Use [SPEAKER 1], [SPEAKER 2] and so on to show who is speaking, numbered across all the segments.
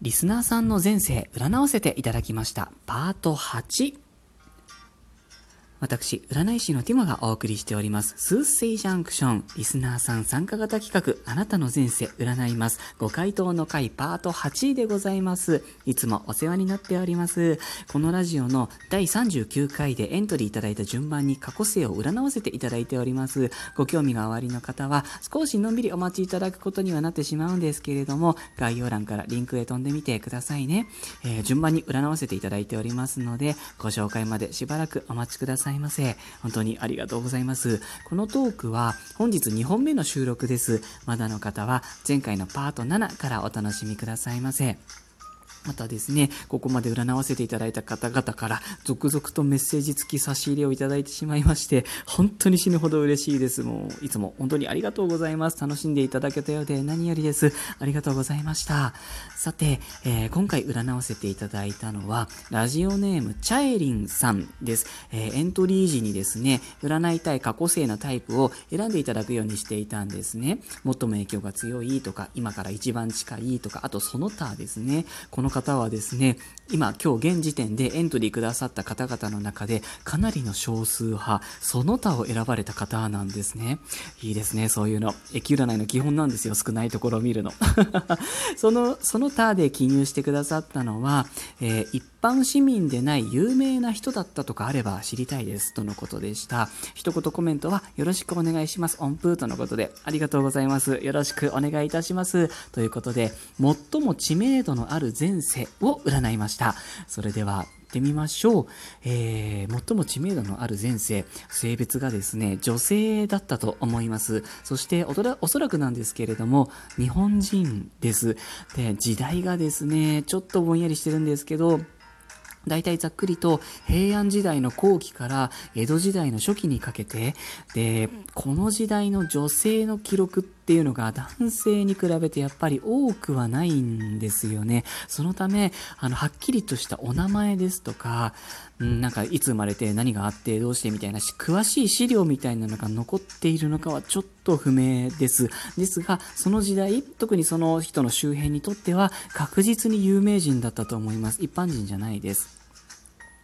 [SPEAKER 1] リスナーさんの前世占わせていただきました。パート8私、占い師のティモがお送りしております、スーセイジャンクション、リスナーさん参加型企画、あなたの前世占います、ご回答の回パート8でございます。いつもお世話になっております。このラジオの第39回でエントリーいただいた順番に過去世を占わせていただいております。ご興味がおありの方は、少しのんびりお待ちいただくことにはなってしまうんですけれども、概要欄からリンクへ飛んでみてくださいね。えー、順番に占わせていただいておりますので、ご紹介までしばらくお待ちください。ざいませ。本当にありがとうございます。このトークは本日2本目の収録です。まだの方は前回のパート7からお楽しみくださいませ。またですね、ここまで占わせていただいた方々から続々とメッセージ付き差し入れをいただいてしまいまして、本当に死ぬほど嬉しいです。もう、いつも本当にありがとうございます。楽しんでいただけたようで何よりです。ありがとうございました。さて、えー、今回占わせていただいたのは、ラジオネームチャエリンさんです。えー、エントリー時にですね、占いたい過去性のタイプを選んでいただくようにしていたんですね。最も影響が強いとか、今から一番近いとか、あとその他ですね。このの方はですね、今、今日現時点でエントリーくださった方々の中で、かなりの少数派、その他を選ばれた方なんですね。いいですね、そういうの。駅占いの基本なんですよ、少ないところを見るの。その、その他で記入してくださったのは、えー、一般市民でない有名な人だったとかあれば知りたいです、とのことでした。一言コメントは、よろしくお願いします。音符とのことで、ありがとうございます。よろしくお願いいたします。ということで、最も知名度のある前世を占いました。それでは、行ってみましょう。えー、最も知名度のある前世、性別がですね、女性だったと思います。そしておおそらくなんですけれども、日本人です。で、時代がですね、ちょっとぼんやりしてるんですけど、大体ざっくりと平安時代の後期から江戸時代の初期にかけて、で、この時代の女性の記録っていうのが男性に比べてやっぱり多くはないんですよね。そのため、あの、はっきりとしたお名前ですとか、うん、なんかいつ生まれて何があってどうしてみたいな詳しい資料みたいなのが残っているのかはちょっと不明です。ですが、その時代、特にその人の周辺にとっては確実に有名人だったと思います。一般人じゃないです。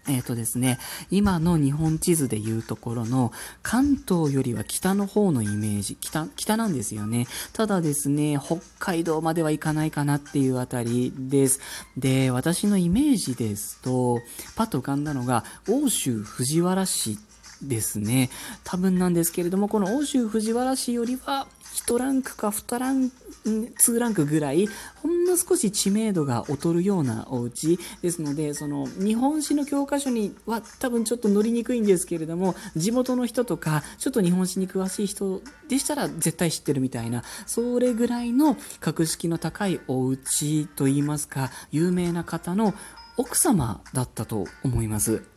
[SPEAKER 1] えっ、ー、とですね、今の日本地図でいうところの関東よりは北の方のイメージ、北、北なんですよね。ただですね、北海道までは行かないかなっていうあたりです。で、私のイメージですと、パッと浮かんだのが、欧州藤原市ですね。多分なんですけれども、この欧州藤原市よりは1ランクか2ランク、2ランクぐらい、ほんの少し知名度が劣るようなお家ですので、その日本史の教科書には多分ちょっと乗りにくいんですけれども、地元の人とか、ちょっと日本史に詳しい人でしたら絶対知ってるみたいな、それぐらいの格式の高いお家といいますか、有名な方の奥様だったと思います。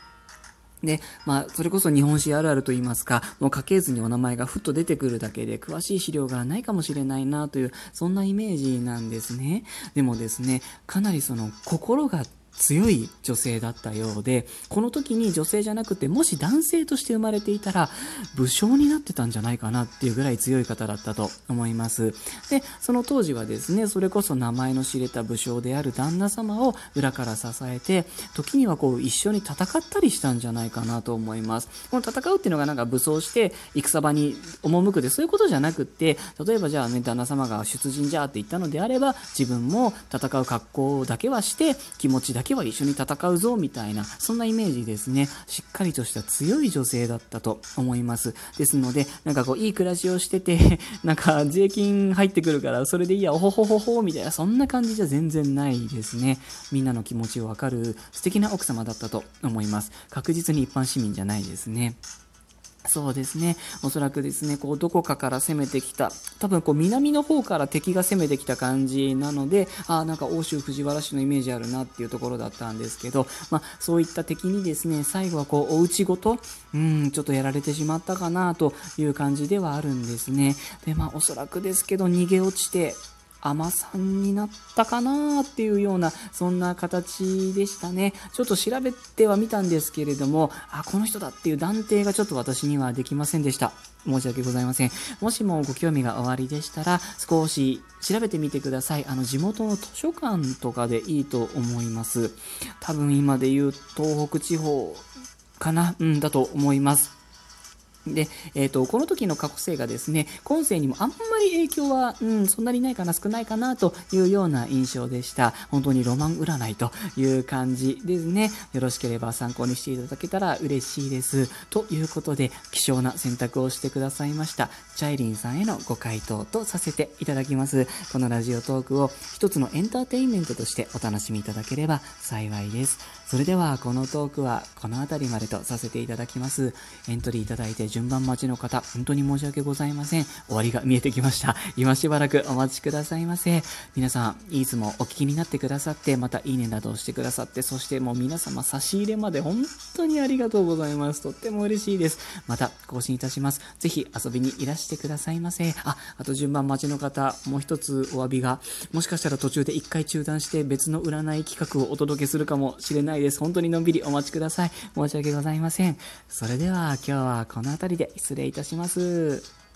[SPEAKER 1] で、まあ、それこそ日本史あるあると言いますか、もう家系図にお名前がふっと出てくるだけで、詳しい資料がないかもしれないなという、そんなイメージなんですね。でもですね、かなりその心が強い女性だったようで、この時に女性じゃなくて、もし男性として生まれていたら、武将になってたんじゃないかなっていうぐらい強い方だったと思います。で、その当時はですね、それこそ名前の知れた武将である旦那様を裏から支えて、時にはこう一緒に戦ったりしたんじゃないかなと思います。この戦うっていうのがなんか武装して戦場に赴くで、そういうことじゃなくって、例えばじゃあね、旦那様が出陣じゃって言ったのであれば、自分も戦う格好だけはして、気持ちだけは一緒に戦うぞみたいな、そんなイメージですね。しっかりとした強い女性だったと思います。ですので、なんかこう、いい暮らしをしてて、なんか税金入ってくるから、それでいいや、おほほほほ、みたいな、そんな感じじゃ全然ないですね。みんなの気持ちをわかる素敵な奥様だったと思います。確実に一般市民じゃないですね。そうですね。おそらくですね、こう、どこかから攻めてきた、多分こう、南の方から敵が攻めてきた感じなので、あ、なんか欧州藤原氏のイメージあるなっていうところだったんですけど、まあ、そういった敵にですね、最後はこう、お家ごと、うん、ちょっとやられてしまったかなという感じではあるんですね。で、まあ、おそらくですけど、逃げ落ちて、甘さんになったかなっていうような、そんな形でしたね。ちょっと調べてはみたんですけれども、あ、この人だっていう断定がちょっと私にはできませんでした。申し訳ございません。もしもご興味がおありでしたら、少し調べてみてください。あの、地元の図書館とかでいいと思います。多分今で言う東北地方かな、うん、だと思います。で、えっ、ー、と、この時の過去性がですね、今世にもあんまり影響は、うん、そんなにないかな、少ないかな、というような印象でした。本当にロマン占いという感じですね。よろしければ参考にしていただけたら嬉しいです。ということで、希少な選択をしてくださいました。チャイリンさんへのご回答とさせていただきます。このラジオトークを一つのエンターテインメントとしてお楽しみいただければ幸いです。それでは、このトークはこの辺りまでとさせていただきます。エントリーいただいて順番待ちの方、本当に申し訳ございません。終わりが見えてきました。今しばらくお待ちくださいませ。皆さん、いつもお聞きになってくださって、またいいねなどをしてくださって、そしてもう皆様差し入れまで本当にありがとうございます。とっても嬉しいです。また更新いたします。ぜひ遊びにいらしてくださいませ。あ、あと順番待ちの方、もう一つお詫びが、もしかしたら途中で一回中断して別の占い企画をお届けするかもしれないないです。本当にのんびりお待ちください。申し訳ございません。それでは今日はこの辺りで失礼いたします。